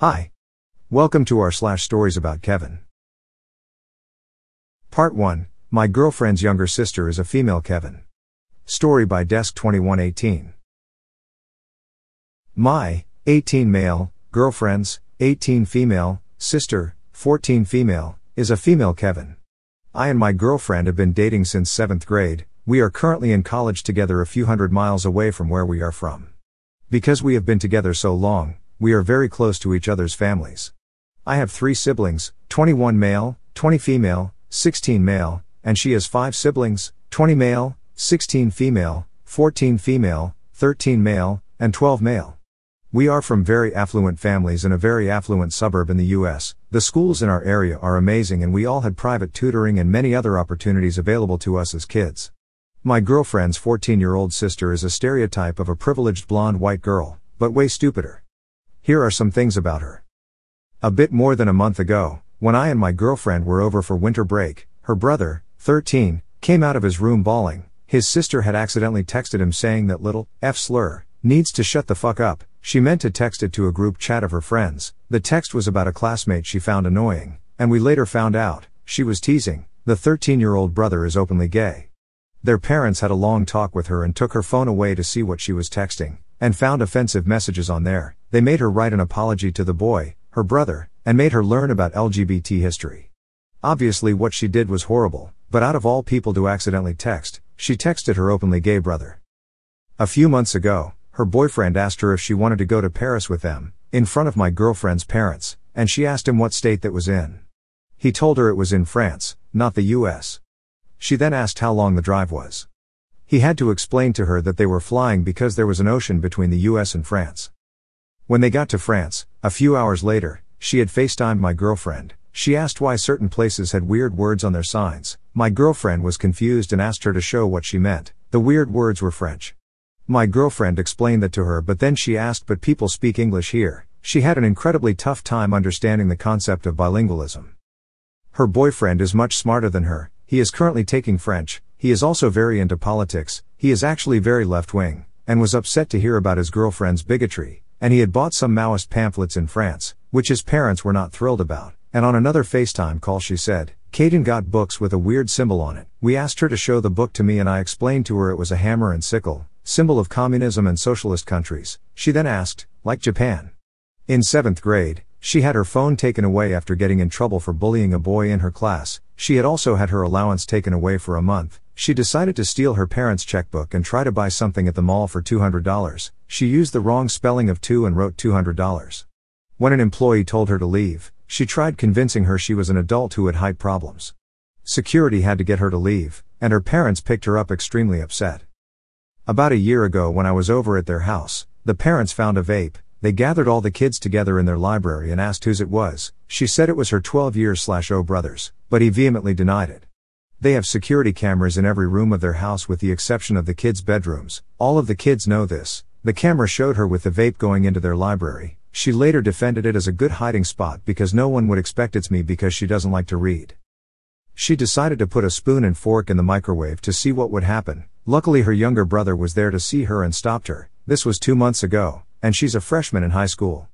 Hi. Welcome to our slash stories about Kevin. Part 1 My girlfriend's younger sister is a female Kevin. Story by Desk 2118. My 18 male girlfriend's 18 female sister, 14 female, is a female Kevin. I and my girlfriend have been dating since 7th grade. We are currently in college together a few hundred miles away from where we are from. Because we have been together so long, we are very close to each other's families. I have three siblings 21 male, 20 female, 16 male, and she has five siblings 20 male, 16 female, 14 female, 13 male, and 12 male. We are from very affluent families in a very affluent suburb in the US. The schools in our area are amazing and we all had private tutoring and many other opportunities available to us as kids. My girlfriend's 14 year old sister is a stereotype of a privileged blonde white girl, but way stupider. Here are some things about her. A bit more than a month ago, when I and my girlfriend were over for winter break, her brother, 13, came out of his room bawling. His sister had accidentally texted him saying that little F slur needs to shut the fuck up. She meant to text it to a group chat of her friends. The text was about a classmate she found annoying, and we later found out she was teasing. The 13 year old brother is openly gay. Their parents had a long talk with her and took her phone away to see what she was texting, and found offensive messages on there. They made her write an apology to the boy, her brother, and made her learn about LGBT history. Obviously, what she did was horrible, but out of all people to accidentally text, she texted her openly gay brother. A few months ago, her boyfriend asked her if she wanted to go to Paris with them, in front of my girlfriend's parents, and she asked him what state that was in. He told her it was in France, not the US. She then asked how long the drive was. He had to explain to her that they were flying because there was an ocean between the US and France. When they got to France, a few hours later, she had FaceTimed my girlfriend. She asked why certain places had weird words on their signs. My girlfriend was confused and asked her to show what she meant. The weird words were French. My girlfriend explained that to her, but then she asked, But people speak English here. She had an incredibly tough time understanding the concept of bilingualism. Her boyfriend is much smarter than her, he is currently taking French, he is also very into politics, he is actually very left wing, and was upset to hear about his girlfriend's bigotry, and he had bought some Maoist pamphlets in France, which his parents were not thrilled about. And on another FaceTime call, she said, Caden got books with a weird symbol on it. We asked her to show the book to me, and I explained to her it was a hammer and sickle, symbol of communism and socialist countries. She then asked, like Japan. In seventh grade, she had her phone taken away after getting in trouble for bullying a boy in her class. She had also had her allowance taken away for a month. She decided to steal her parents' checkbook and try to buy something at the mall for $200. She used the wrong spelling of two and wrote $200. When an employee told her to leave, she tried convincing her she was an adult who had height problems. Security had to get her to leave, and her parents picked her up extremely upset. About a year ago, when I was over at their house, the parents found a vape, they gathered all the kids together in their library and asked whose it was. She said it was her 12 years slash O brothers, but he vehemently denied it. They have security cameras in every room of their house with the exception of the kids' bedrooms. All of the kids know this. The camera showed her with the vape going into their library. She later defended it as a good hiding spot because no one would expect it's me because she doesn't like to read. She decided to put a spoon and fork in the microwave to see what would happen. Luckily, her younger brother was there to see her and stopped her. This was two months ago and she's a freshman in high school.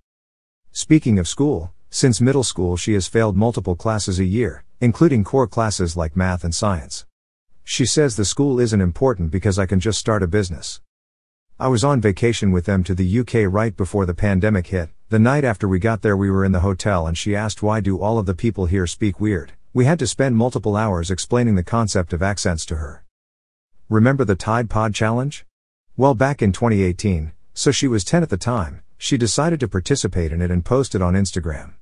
Speaking of school, since middle school she has failed multiple classes a year, including core classes like math and science. She says the school isn't important because I can just start a business. I was on vacation with them to the UK right before the pandemic hit. The night after we got there, we were in the hotel and she asked why do all of the people here speak weird. We had to spend multiple hours explaining the concept of accents to her. Remember the Tide Pod Challenge? Well, back in 2018, so she was 10 at the time, she decided to participate in it and post it on Instagram.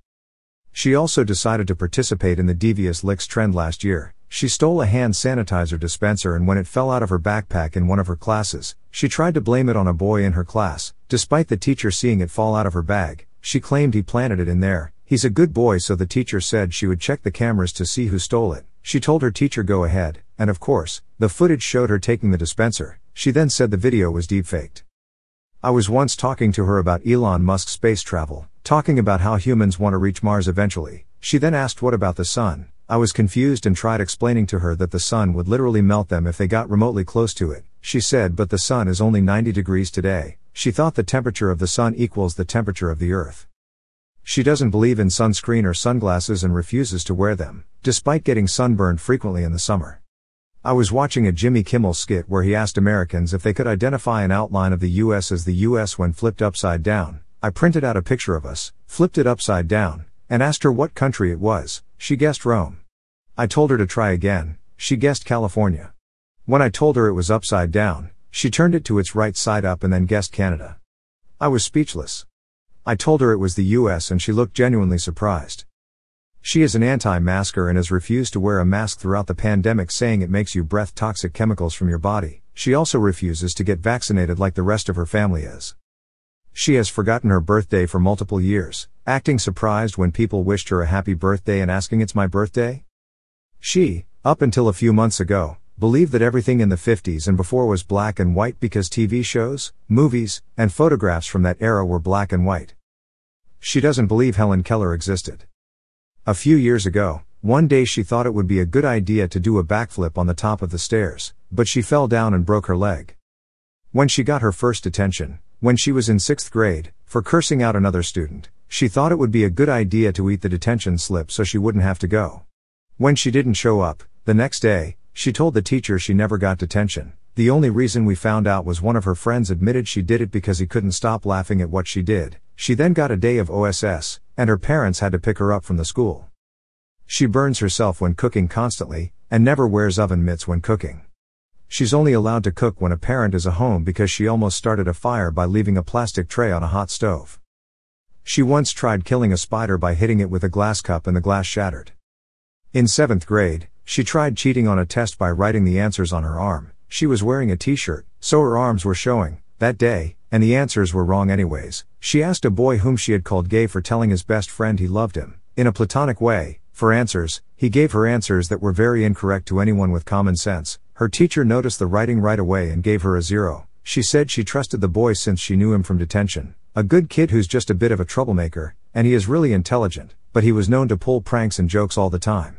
She also decided to participate in the Devious Licks trend last year. She stole a hand sanitizer dispenser and when it fell out of her backpack in one of her classes, she tried to blame it on a boy in her class. Despite the teacher seeing it fall out of her bag, she claimed he planted it in there. He's a good boy, so the teacher said she would check the cameras to see who stole it. She told her teacher go ahead, and of course, the footage showed her taking the dispenser. She then said the video was deepfaked. I was once talking to her about Elon Musk's space travel, talking about how humans want to reach Mars eventually. She then asked what about the sun? I was confused and tried explaining to her that the sun would literally melt them if they got remotely close to it. She said, but the sun is only 90 degrees today. She thought the temperature of the sun equals the temperature of the earth. She doesn't believe in sunscreen or sunglasses and refuses to wear them, despite getting sunburned frequently in the summer. I was watching a Jimmy Kimmel skit where he asked Americans if they could identify an outline of the US as the US when flipped upside down. I printed out a picture of us, flipped it upside down, and asked her what country it was. She guessed Rome. I told her to try again, she guessed California. When I told her it was upside down, she turned it to its right side up and then guessed Canada. I was speechless. I told her it was the US and she looked genuinely surprised. She is an anti masker and has refused to wear a mask throughout the pandemic, saying it makes you breath toxic chemicals from your body. She also refuses to get vaccinated like the rest of her family is. She has forgotten her birthday for multiple years, acting surprised when people wished her a happy birthday and asking it's my birthday. She, up until a few months ago, believed that everything in the 50s and before was black and white because TV shows, movies, and photographs from that era were black and white. She doesn't believe Helen Keller existed. A few years ago, one day she thought it would be a good idea to do a backflip on the top of the stairs, but she fell down and broke her leg. When she got her first detention, when she was in sixth grade, for cursing out another student, she thought it would be a good idea to eat the detention slip so she wouldn't have to go. When she didn't show up, the next day, she told the teacher she never got detention. The only reason we found out was one of her friends admitted she did it because he couldn't stop laughing at what she did. She then got a day of OSS, and her parents had to pick her up from the school. She burns herself when cooking constantly, and never wears oven mitts when cooking. She's only allowed to cook when a parent is at home because she almost started a fire by leaving a plastic tray on a hot stove. She once tried killing a spider by hitting it with a glass cup and the glass shattered. In seventh grade, she tried cheating on a test by writing the answers on her arm. She was wearing a t shirt, so her arms were showing, that day, and the answers were wrong anyways. She asked a boy whom she had called gay for telling his best friend he loved him, in a platonic way, for answers. He gave her answers that were very incorrect to anyone with common sense. Her teacher noticed the writing right away and gave her a zero. She said she trusted the boy since she knew him from detention. A good kid who's just a bit of a troublemaker, and he is really intelligent, but he was known to pull pranks and jokes all the time.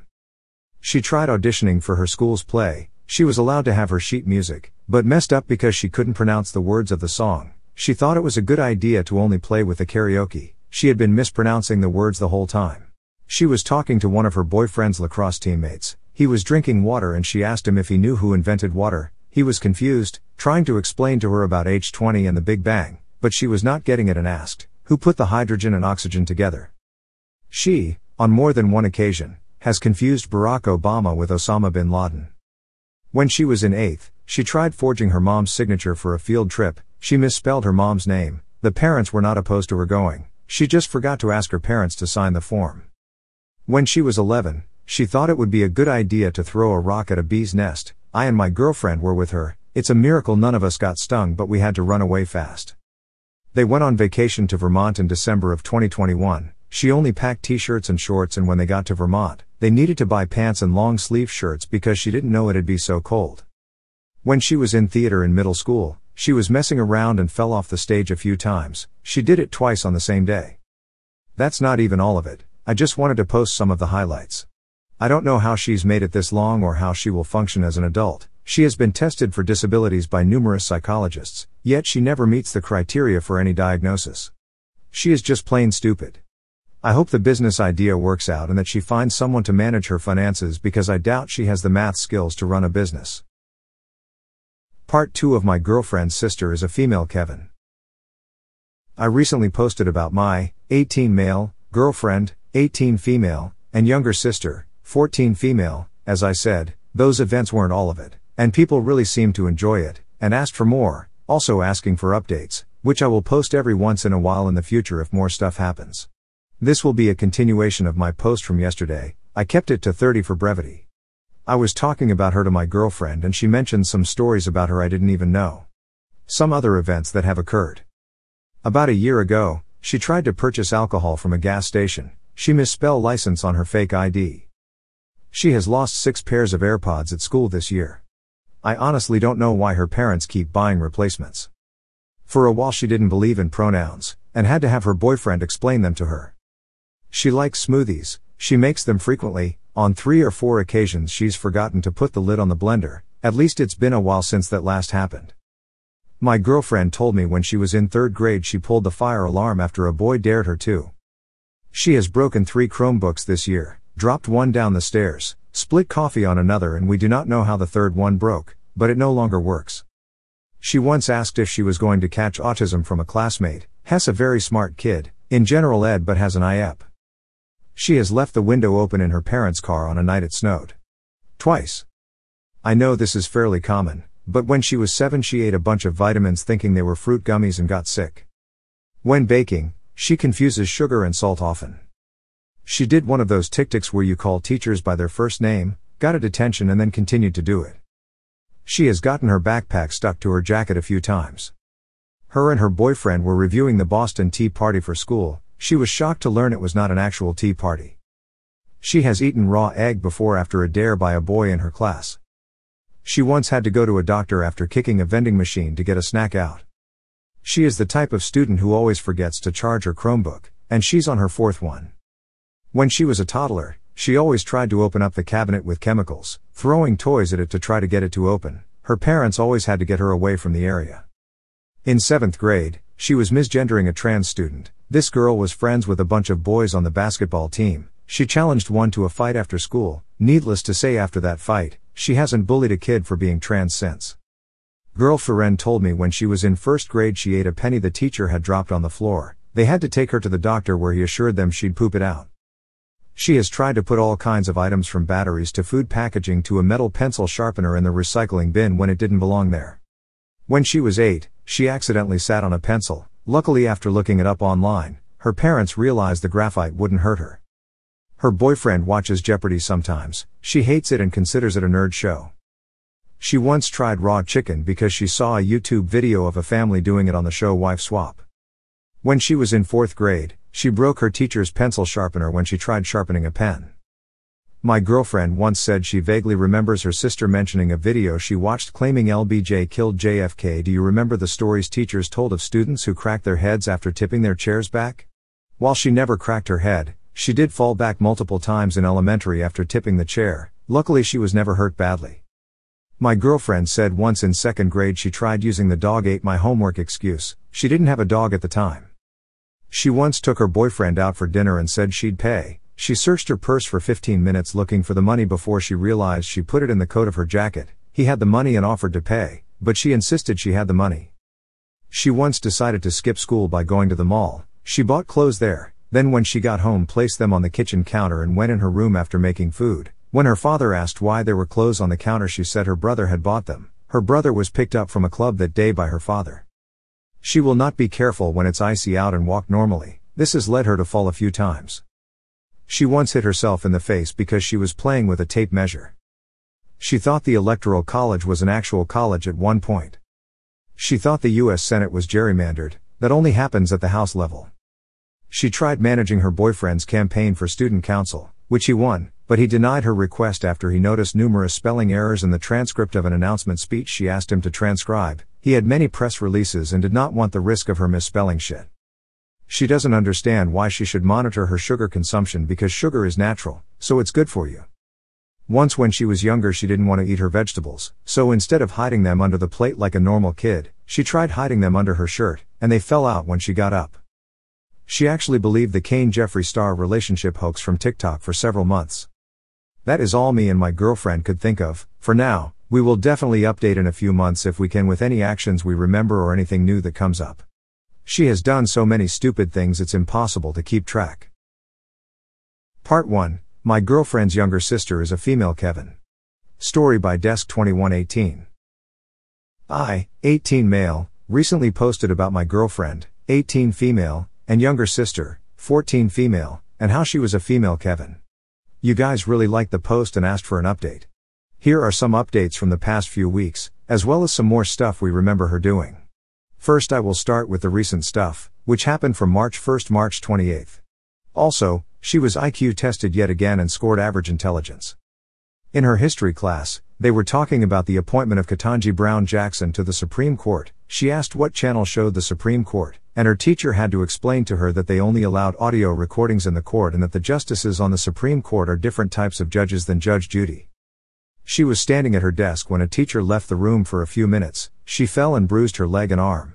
She tried auditioning for her school's play, she was allowed to have her sheet music, but messed up because she couldn't pronounce the words of the song. She thought it was a good idea to only play with the karaoke, she had been mispronouncing the words the whole time. She was talking to one of her boyfriend's lacrosse teammates, he was drinking water and she asked him if he knew who invented water. He was confused, trying to explain to her about H2O and the Big Bang, but she was not getting it and asked, Who put the hydrogen and oxygen together? She, on more than one occasion, has confused Barack Obama with Osama bin Laden. When she was in 8th, she tried forging her mom's signature for a field trip, she misspelled her mom's name, the parents were not opposed to her going, she just forgot to ask her parents to sign the form. When she was 11, she thought it would be a good idea to throw a rock at a bee's nest, I and my girlfriend were with her, it's a miracle none of us got stung but we had to run away fast. They went on vacation to Vermont in December of 2021, she only packed t-shirts and shorts and when they got to Vermont, they needed to buy pants and long sleeve shirts because she didn't know it'd be so cold. When she was in theater in middle school, she was messing around and fell off the stage a few times, she did it twice on the same day. That's not even all of it, I just wanted to post some of the highlights. I don't know how she's made it this long or how she will function as an adult. She has been tested for disabilities by numerous psychologists, yet she never meets the criteria for any diagnosis. She is just plain stupid. I hope the business idea works out and that she finds someone to manage her finances because I doubt she has the math skills to run a business. Part 2 of my girlfriend's sister is a female Kevin. I recently posted about my 18 male girlfriend, 18 female, and younger sister, 14 female. As I said, those events weren't all of it, and people really seemed to enjoy it and asked for more, also asking for updates, which I will post every once in a while in the future if more stuff happens. This will be a continuation of my post from yesterday, I kept it to 30 for brevity. I was talking about her to my girlfriend and she mentioned some stories about her I didn't even know. Some other events that have occurred. About a year ago, she tried to purchase alcohol from a gas station, she misspelled license on her fake ID. She has lost six pairs of AirPods at school this year. I honestly don't know why her parents keep buying replacements. For a while she didn't believe in pronouns, and had to have her boyfriend explain them to her. She likes smoothies, she makes them frequently, on three or four occasions she's forgotten to put the lid on the blender, at least it's been a while since that last happened. My girlfriend told me when she was in third grade she pulled the fire alarm after a boy dared her to. She has broken three Chromebooks this year, dropped one down the stairs, split coffee on another, and we do not know how the third one broke, but it no longer works. She once asked if she was going to catch autism from a classmate, Hess a very smart kid, in general ed but has an IEP. She has left the window open in her parents' car on a night it snowed. Twice. I know this is fairly common, but when she was seven, she ate a bunch of vitamins thinking they were fruit gummies and got sick. When baking, she confuses sugar and salt often. She did one of those tic-tacs where you call teachers by their first name, got a detention and then continued to do it. She has gotten her backpack stuck to her jacket a few times. Her and her boyfriend were reviewing the Boston Tea Party for school, she was shocked to learn it was not an actual tea party. She has eaten raw egg before after a dare by a boy in her class. She once had to go to a doctor after kicking a vending machine to get a snack out. She is the type of student who always forgets to charge her Chromebook, and she's on her fourth one. When she was a toddler, she always tried to open up the cabinet with chemicals, throwing toys at it to try to get it to open. Her parents always had to get her away from the area. In seventh grade, she was misgendering a trans student. This girl was friends with a bunch of boys on the basketball team. She challenged one to a fight after school. Needless to say, after that fight, she hasn't bullied a kid for being trans since. Girl Ferenc told me when she was in first grade she ate a penny the teacher had dropped on the floor. They had to take her to the doctor where he assured them she'd poop it out. She has tried to put all kinds of items from batteries to food packaging to a metal pencil sharpener in the recycling bin when it didn't belong there. When she was 8, she accidentally sat on a pencil. Luckily, after looking it up online, her parents realized the graphite wouldn't hurt her. Her boyfriend watches Jeopardy sometimes, she hates it and considers it a nerd show. She once tried raw chicken because she saw a YouTube video of a family doing it on the show Wife Swap. When she was in fourth grade, she broke her teacher's pencil sharpener when she tried sharpening a pen. My girlfriend once said she vaguely remembers her sister mentioning a video she watched claiming LBJ killed JFK. Do you remember the stories teachers told of students who cracked their heads after tipping their chairs back? While she never cracked her head, she did fall back multiple times in elementary after tipping the chair, luckily she was never hurt badly. My girlfriend said once in second grade she tried using the dog ate my homework excuse, she didn't have a dog at the time. She once took her boyfriend out for dinner and said she'd pay. She searched her purse for 15 minutes looking for the money before she realized she put it in the coat of her jacket. He had the money and offered to pay, but she insisted she had the money. She once decided to skip school by going to the mall. She bought clothes there, then, when she got home, placed them on the kitchen counter and went in her room after making food. When her father asked why there were clothes on the counter, she said her brother had bought them. Her brother was picked up from a club that day by her father. She will not be careful when it's icy out and walk normally. This has led her to fall a few times. She once hit herself in the face because she was playing with a tape measure. She thought the Electoral College was an actual college at one point. She thought the US Senate was gerrymandered, that only happens at the House level. She tried managing her boyfriend's campaign for student council, which he won, but he denied her request after he noticed numerous spelling errors in the transcript of an announcement speech she asked him to transcribe. He had many press releases and did not want the risk of her misspelling shit. She doesn't understand why she should monitor her sugar consumption because sugar is natural, so it's good for you. Once when she was younger she didn't want to eat her vegetables, so instead of hiding them under the plate like a normal kid, she tried hiding them under her shirt, and they fell out when she got up. She actually believed the Kanye Jeffree Star relationship hoax from TikTok for several months. That is all me and my girlfriend could think of, for now, we will definitely update in a few months if we can with any actions we remember or anything new that comes up. She has done so many stupid things it's impossible to keep track. Part 1 My girlfriend's younger sister is a female Kevin. Story by Desk 2118. I, 18 male, recently posted about my girlfriend, 18 female, and younger sister, 14 female, and how she was a female Kevin. You guys really liked the post and asked for an update. Here are some updates from the past few weeks, as well as some more stuff we remember her doing. First, I will start with the recent stuff, which happened from March 1st March 28th. Also, she was IQ tested yet again and scored average intelligence. In her history class, they were talking about the appointment of Ketanji Brown Jackson to the Supreme Court. She asked what channel showed the Supreme Court, and her teacher had to explain to her that they only allowed audio recordings in the court and that the justices on the Supreme Court are different types of judges than Judge Judy. She was standing at her desk when a teacher left the room for a few minutes, she fell and bruised her leg and arm.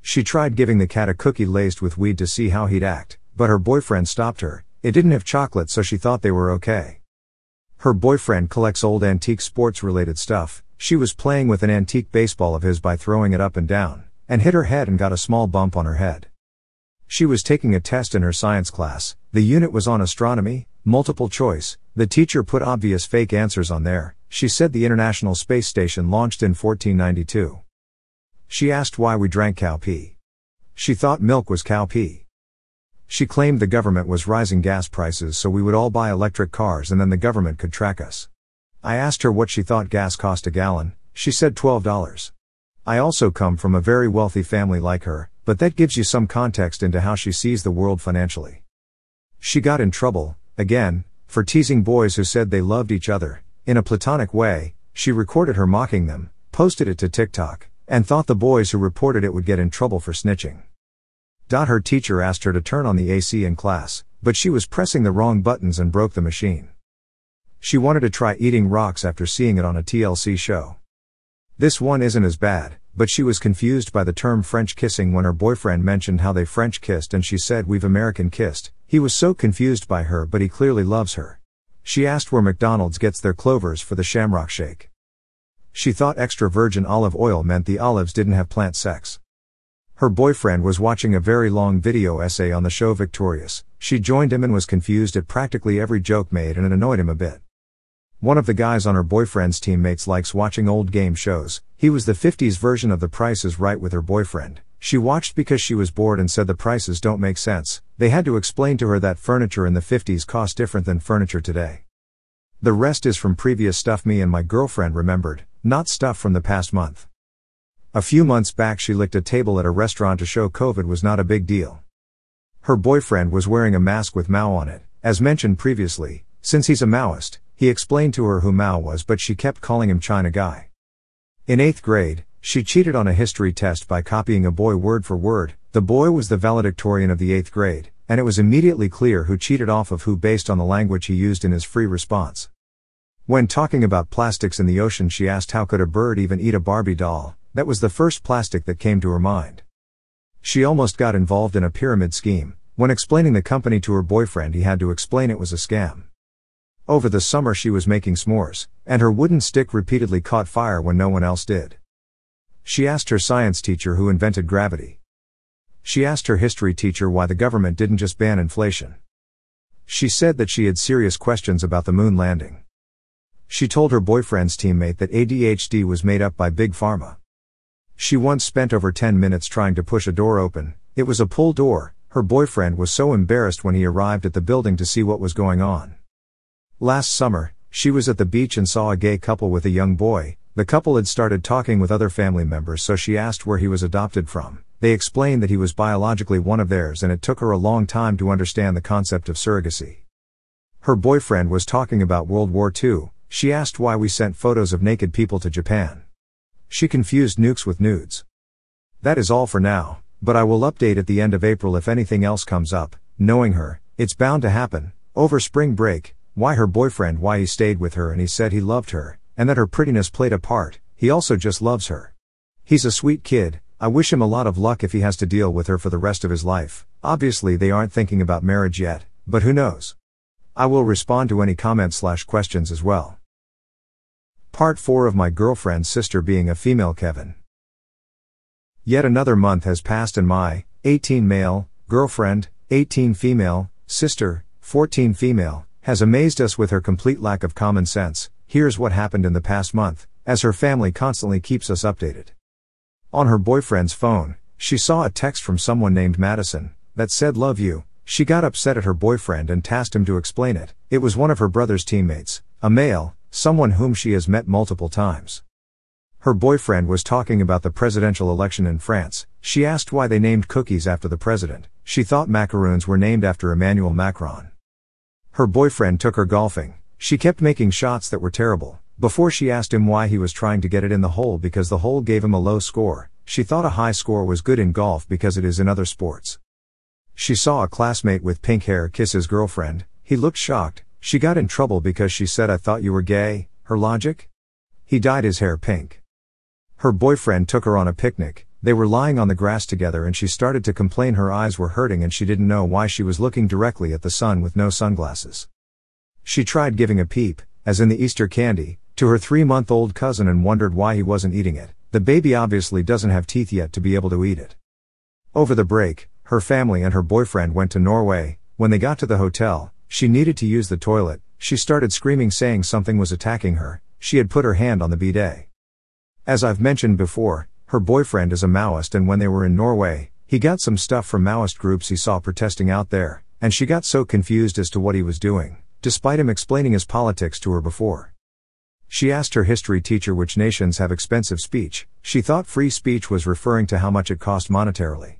She tried giving the cat a cookie laced with weed to see how he'd act, but her boyfriend stopped her. It didn't have chocolate, so she thought they were okay. Her boyfriend collects old antique sports related stuff. She was playing with an antique baseball of his by throwing it up and down, and hit her head and got a small bump on her head. She was taking a test in her science class. The unit was on astronomy, multiple choice. The teacher put obvious fake answers on there. She said the International Space Station launched in 1492. She asked why we drank cow pee. She thought milk was cow pee. She claimed the government was rising gas prices so we would all buy electric cars and then the government could track us. I asked her what she thought gas cost a gallon, she said $12. I also come from a very wealthy family like her, but that gives you some context into how she sees the world financially. She got in trouble, again, for teasing boys who said they loved each other, in a platonic way, she recorded her mocking them, posted it to TikTok, and thought the boys who reported it would get in trouble for snitching. Dot Her teacher asked her to turn on the AC in class, but she was pressing the wrong buttons and broke the machine. She wanted to try eating rocks after seeing it on a TLC show. This one isn't as bad, but she was confused by the term French kissing when her boyfriend mentioned how they French kissed and she said we've American kissed. He was so confused by her, but he clearly loves her. She asked where McDonald's gets their clovers for the shamrock shake. She thought extra virgin olive oil meant the olives didn't have plant sex. Her boyfriend was watching a very long video essay on the show Victorious. She joined him and was confused at practically every joke made and it annoyed him a bit. One of the guys on her boyfriend's teammates likes watching old game shows. He was the 50s version of The Price is Right with her boyfriend. She watched because she was bored and said the prices don't make sense. They had to explain to her that furniture in the 50s cost different than furniture today. The rest is from previous stuff me and my girlfriend remembered, not stuff from the past month. A few months back, she licked a table at a restaurant to show COVID was not a big deal. Her boyfriend was wearing a mask with Mao on it. As mentioned previously, since he's a Maoist, he explained to her who Mao was, but she kept calling him China Guy. In eighth grade, she cheated on a history test by copying a boy word for word. The boy was the valedictorian of the eighth grade, and it was immediately clear who cheated off of who based on the language he used in his free response. When talking about plastics in the ocean, she asked how could a bird even eat a Barbie doll, that was the first plastic that came to her mind. She almost got involved in a pyramid scheme. When explaining the company to her boyfriend, he had to explain it was a scam. Over the summer, she was making s'mores, and her wooden stick repeatedly caught fire when no one else did. She asked her science teacher who invented gravity. She asked her history teacher why the government didn't just ban inflation. She said that she had serious questions about the moon landing. She told her boyfriend's teammate that ADHD was made up by Big Pharma. She once spent over 10 minutes trying to push a door open. It was a pull door. Her boyfriend was so embarrassed when he arrived at the building to see what was going on. Last summer, she was at the beach and saw a gay couple with a young boy. The couple had started talking with other family members, so she asked where he was adopted from. They explained that he was biologically one of theirs, and it took her a long time to understand the concept of surrogacy. Her boyfriend was talking about World War II. She asked why we sent photos of naked people to Japan. She confused nukes with nudes. That is all for now, but I will update at the end of April if anything else comes up. Knowing her, it's bound to happen. Over spring break, why her boyfriend, why he stayed with her and he said he loved her, and that her prettiness played a part, he also just loves her. He's a sweet kid, I wish him a lot of luck if he has to deal with her for the rest of his life. Obviously, they aren't thinking about marriage yet, but who knows? I will respond to any comments slash questions as well. Part 4 of my girlfriend's sister being a female Kevin. Yet another month has passed and my 18 male girlfriend, 18 female sister, 14 female has amazed us with her complete lack of common sense. Here's what happened in the past month, as her family constantly keeps us updated. On her boyfriend's phone, she saw a text from someone named Madison that said love you. She got upset at her boyfriend and tasked him to explain it. It was one of her brother's teammates, a male, someone whom she has met multiple times. Her boyfriend was talking about the presidential election in France. She asked why they named cookies after the president. She thought macaroons were named after Emmanuel Macron. Her boyfriend took her golfing. She kept making shots that were terrible. Before she asked him why he was trying to get it in the hole because the hole gave him a low score. She thought a high score was good in golf because it is in other sports. She saw a classmate with pink hair kiss his girlfriend. He looked shocked. She got in trouble because she said I thought you were gay, her logic? He dyed his hair pink. Her boyfriend took her on a picnic. they were lying on the grass together and she started to complain her eyes were hurting and she didn't know why she was looking directly at the sun with no sunglasses. She tried giving a peep, as in the Easter candy, to her three month old cousin and wondered why he wasn't eating it. The baby obviously doesn't have teeth yet to be able to eat it. Over the break, her family and her boyfriend went to Norway. When they got to the hotel, she needed to use the toilet. She started screaming, saying something was attacking her. She had put her hand on the bidet. As I've mentioned before, her boyfriend is a Maoist, and when they were in Norway, he got some stuff from Maoist groups he saw protesting out there, and she got so confused as to what he was doing, despite him explaining his politics to her before. She asked her history teacher which nations have expensive speech. She thought free speech was referring to how much it cost monetarily.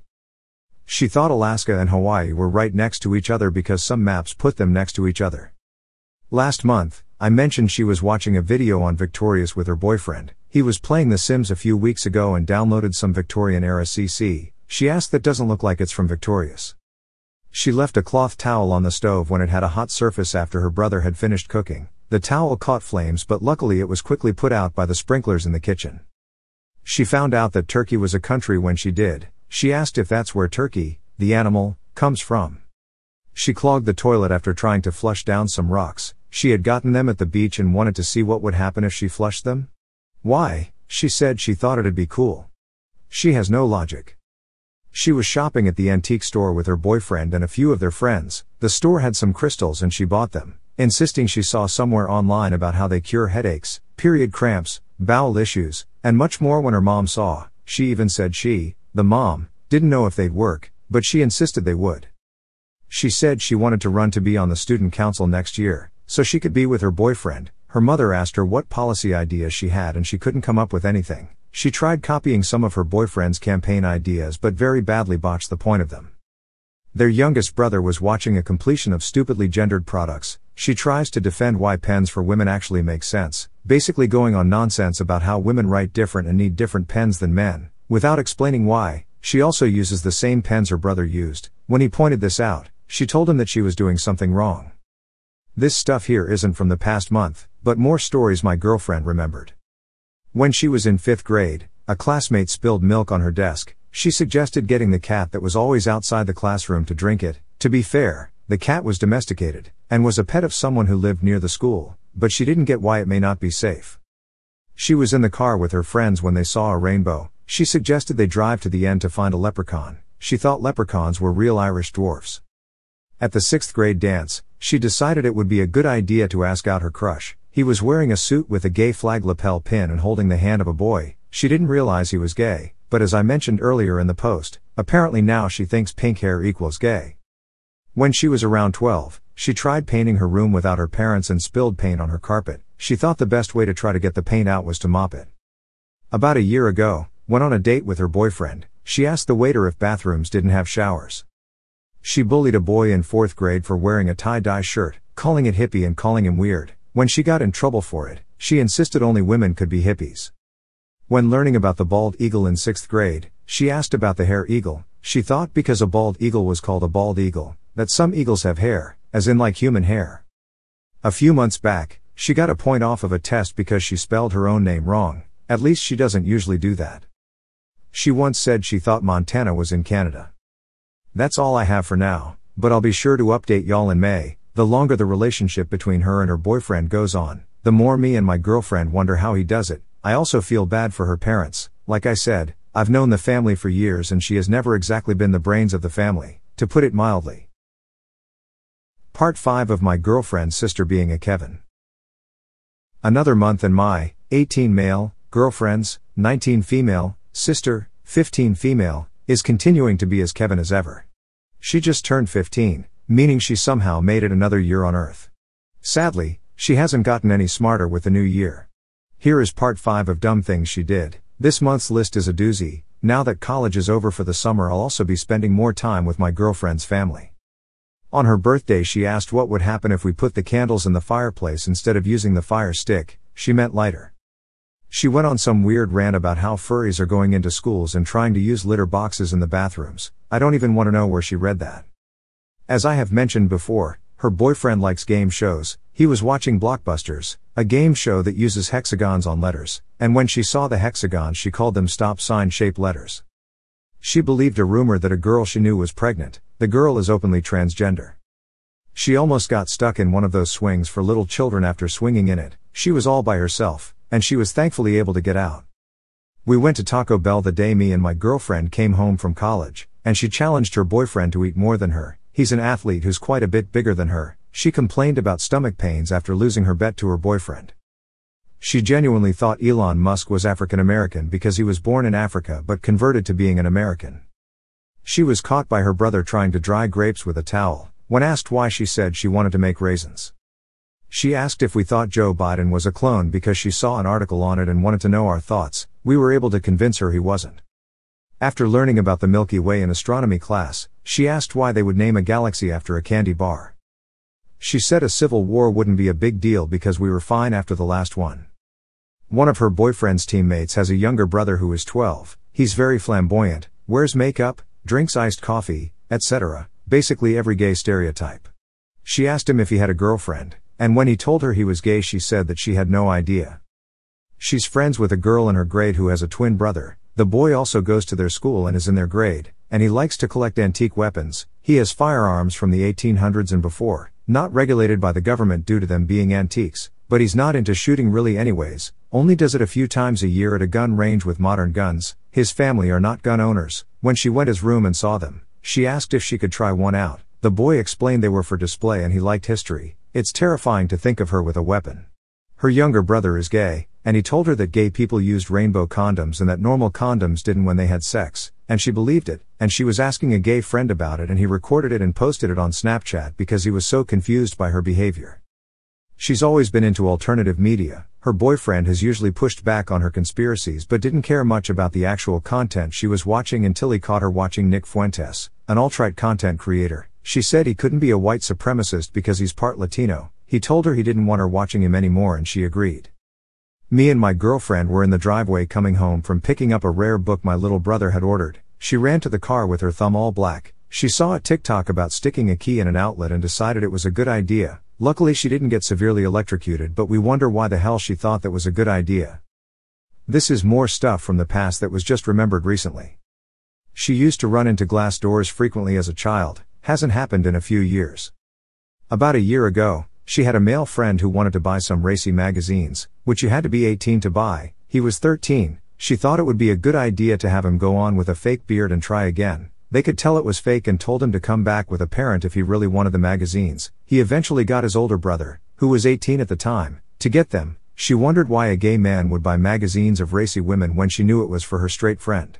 She thought Alaska and Hawaii were right next to each other because some maps put them next to each other. Last month, I mentioned she was watching a video on Victorious with her boyfriend. He was playing The Sims a few weeks ago and downloaded some Victorian era CC. She asked that doesn't look like it's from Victorious. She left a cloth towel on the stove when it had a hot surface after her brother had finished cooking. The towel caught flames but luckily it was quickly put out by the sprinklers in the kitchen. She found out that Turkey was a country when she did, she asked if that's where Turkey, the animal, comes from. She clogged the toilet after trying to flush down some rocks. She had gotten them at the beach and wanted to see what would happen if she flushed them. Why? She said she thought it'd be cool. She has no logic. She was shopping at the antique store with her boyfriend and a few of their friends. The store had some crystals and she bought them, insisting she saw somewhere online about how they cure headaches, period cramps, bowel issues, and much more when her mom saw. She even said she, the mom, didn't know if they'd work, but she insisted they would. She said she wanted to run to be on the student council next year, so she could be with her boyfriend. Her mother asked her what policy ideas she had and she couldn't come up with anything. She tried copying some of her boyfriend's campaign ideas but very badly botched the point of them. Their youngest brother was watching a completion of stupidly gendered products. She tries to defend why pens for women actually make sense, basically going on nonsense about how women write different and need different pens than men. Without explaining why, she also uses the same pens her brother used. When he pointed this out, she told him that she was doing something wrong. This stuff here isn't from the past month, but more stories my girlfriend remembered. When she was in fifth grade, a classmate spilled milk on her desk. She suggested getting the cat that was always outside the classroom to drink it. To be fair, the cat was domesticated, and was a pet of someone who lived near the school, but she didn't get why it may not be safe. She was in the car with her friends when they saw a rainbow, she suggested they drive to the end to find a leprechaun. She thought leprechauns were real Irish dwarfs. At the sixth grade dance, she decided it would be a good idea to ask out her crush. He was wearing a suit with a gay flag lapel pin and holding the hand of a boy. She didn't realize he was gay, but as I mentioned earlier in the post, apparently now she thinks pink hair equals gay. When she was around 12, she tried painting her room without her parents and spilled paint on her carpet. She thought the best way to try to get the paint out was to mop it. About a year ago, when on a date with her boyfriend, she asked the waiter if bathrooms didn't have showers. She bullied a boy in fourth grade for wearing a tie-dye shirt, calling it hippie and calling him weird. When she got in trouble for it, she insisted only women could be hippies. When learning about the bald eagle in sixth grade, she asked about the hair eagle. She thought because a bald eagle was called a bald eagle, that some eagles have hair, as in like human hair. A few months back, she got a point off of a test because she spelled her own name wrong. At least she doesn't usually do that. She once said she thought Montana was in Canada. That's all I have for now, but I'll be sure to update y'all in May. The longer the relationship between her and her boyfriend goes on, the more me and my girlfriend wonder how he does it. I also feel bad for her parents. Like I said, I've known the family for years and she has never exactly been the brains of the family, to put it mildly. Part 5 of my girlfriend's sister being a Kevin. Another month and my 18 male girlfriends, 19 female sister, 15 female, is continuing to be as Kevin as ever. She just turned 15, meaning she somehow made it another year on Earth. Sadly, she hasn't gotten any smarter with the new year. Here is part 5 of dumb things she did. This month's list is a doozy. Now that college is over for the summer, I'll also be spending more time with my girlfriend's family. On her birthday, she asked what would happen if we put the candles in the fireplace instead of using the fire stick, she meant lighter. She went on some weird rant about how furries are going into schools and trying to use litter boxes in the bathrooms. I don't even want to know where she read that. As I have mentioned before, her boyfriend likes game shows. He was watching Blockbusters, a game show that uses hexagons on letters, and when she saw the hexagons, she called them stop sign shaped letters. She believed a rumor that a girl she knew was pregnant, the girl is openly transgender. She almost got stuck in one of those swings for little children after swinging in it, she was all by herself, and she was thankfully able to get out. We went to Taco Bell the day me and my girlfriend came home from college, and she challenged her boyfriend to eat more than her. He's an athlete who's quite a bit bigger than her. She complained about stomach pains after losing her bet to her boyfriend. She genuinely thought Elon Musk was African American because he was born in Africa but converted to being an American. She was caught by her brother trying to dry grapes with a towel. When asked why, she said she wanted to make raisins. She asked if we thought Joe Biden was a clone because she saw an article on it and wanted to know our thoughts. We were able to convince her he wasn't. After learning about the Milky Way in astronomy class, she asked why they would name a galaxy after a candy bar. She said a civil war wouldn't be a big deal because we were fine after the last one. One of her boyfriend's teammates has a younger brother who is 12. He's very flamboyant, wears makeup, drinks iced coffee, etc., basically every gay stereotype. She asked him if he had a girlfriend, and when he told her he was gay, she said that she had no idea. She's friends with a girl in her grade who has a twin brother. The boy also goes to their school and is in their grade, and he likes to collect antique weapons. He has firearms from the 1800s and before, not regulated by the government due to them being antiques, but he's not into shooting really anyways, only does it a few times a year at a gun range with modern guns. His family are not gun owners. When she went his room and saw them, she asked if she could try one out. The boy explained they were for display and he liked history. It's terrifying to think of her with a weapon. Her younger brother is gay, and he told her that gay people used rainbow condoms and that normal condoms didn't when they had sex, and she believed it, and she was asking a gay friend about it and he recorded it and posted it on Snapchat because he was so confused by her behavior. She's always been into alternative media. Her boyfriend has usually pushed back on her conspiracies but didn't care much about the actual content she was watching until he caught her watching Nick Fuentes, an alt-right content creator. She said he couldn't be a white supremacist because he's part Latino. He told her he didn't want her watching him anymore and she agreed. Me and my girlfriend were in the driveway coming home from picking up a rare book my little brother had ordered. She ran to the car with her thumb all black. She saw a TikTok about sticking a key in an outlet and decided it was a good idea, Luckily, she didn't get severely electrocuted, but we wonder why the hell she thought that was a good idea. This is more stuff from the past that was just remembered recently. She used to run into glass doors frequently as a child, hasn't happened in a few years. About a year ago, she had a male friend who wanted to buy some racy magazines, which you had to be 18 to buy. He was 13. She thought it would be a good idea to have him go on with a fake beard and try again. They could tell it was fake and told him to come back with a parent if he really wanted the magazines. He eventually got his older brother, who was 18 at the time, to get them. She wondered why a gay man would buy magazines of racy women when she knew it was for her straight friend.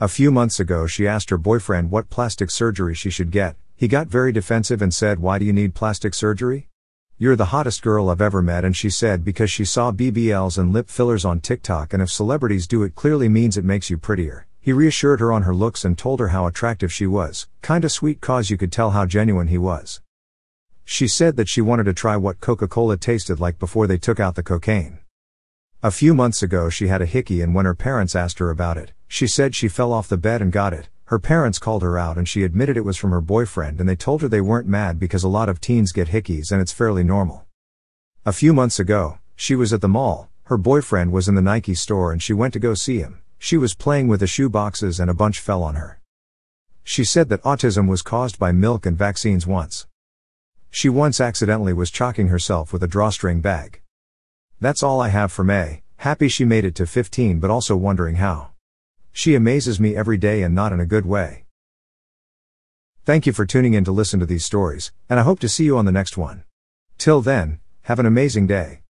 A few months ago, she asked her boyfriend what plastic surgery she should get. He got very defensive and said, Why do you need plastic surgery? You're the hottest girl I've ever met, and she said because she saw BBLs and lip fillers on TikTok, and if celebrities do it clearly means it makes you prettier. He reassured her on her looks and told her how attractive she was, kinda sweet cause you could tell how genuine he was. She said that she wanted to try what Coca Cola tasted like before they took out the cocaine. A few months ago, she had a hickey, and when her parents asked her about it, she said she fell off the bed and got it. Her parents called her out and she admitted it was from her boyfriend, and they told her they weren't mad because a lot of teens get hickeys and it's fairly normal. A few months ago, she was at the mall, her boyfriend was in the Nike store, and she went to go see him. She was playing with the shoe boxes and a bunch fell on her. She said that autism was caused by milk and vaccines once. She once accidentally was chalking herself with a drawstring bag. That's all I have for May, happy she made it to 15 but also wondering how. She amazes me every day and not in a good way. Thank you for tuning in to listen to these stories, and I hope to see you on the next one. Till then, have an amazing day.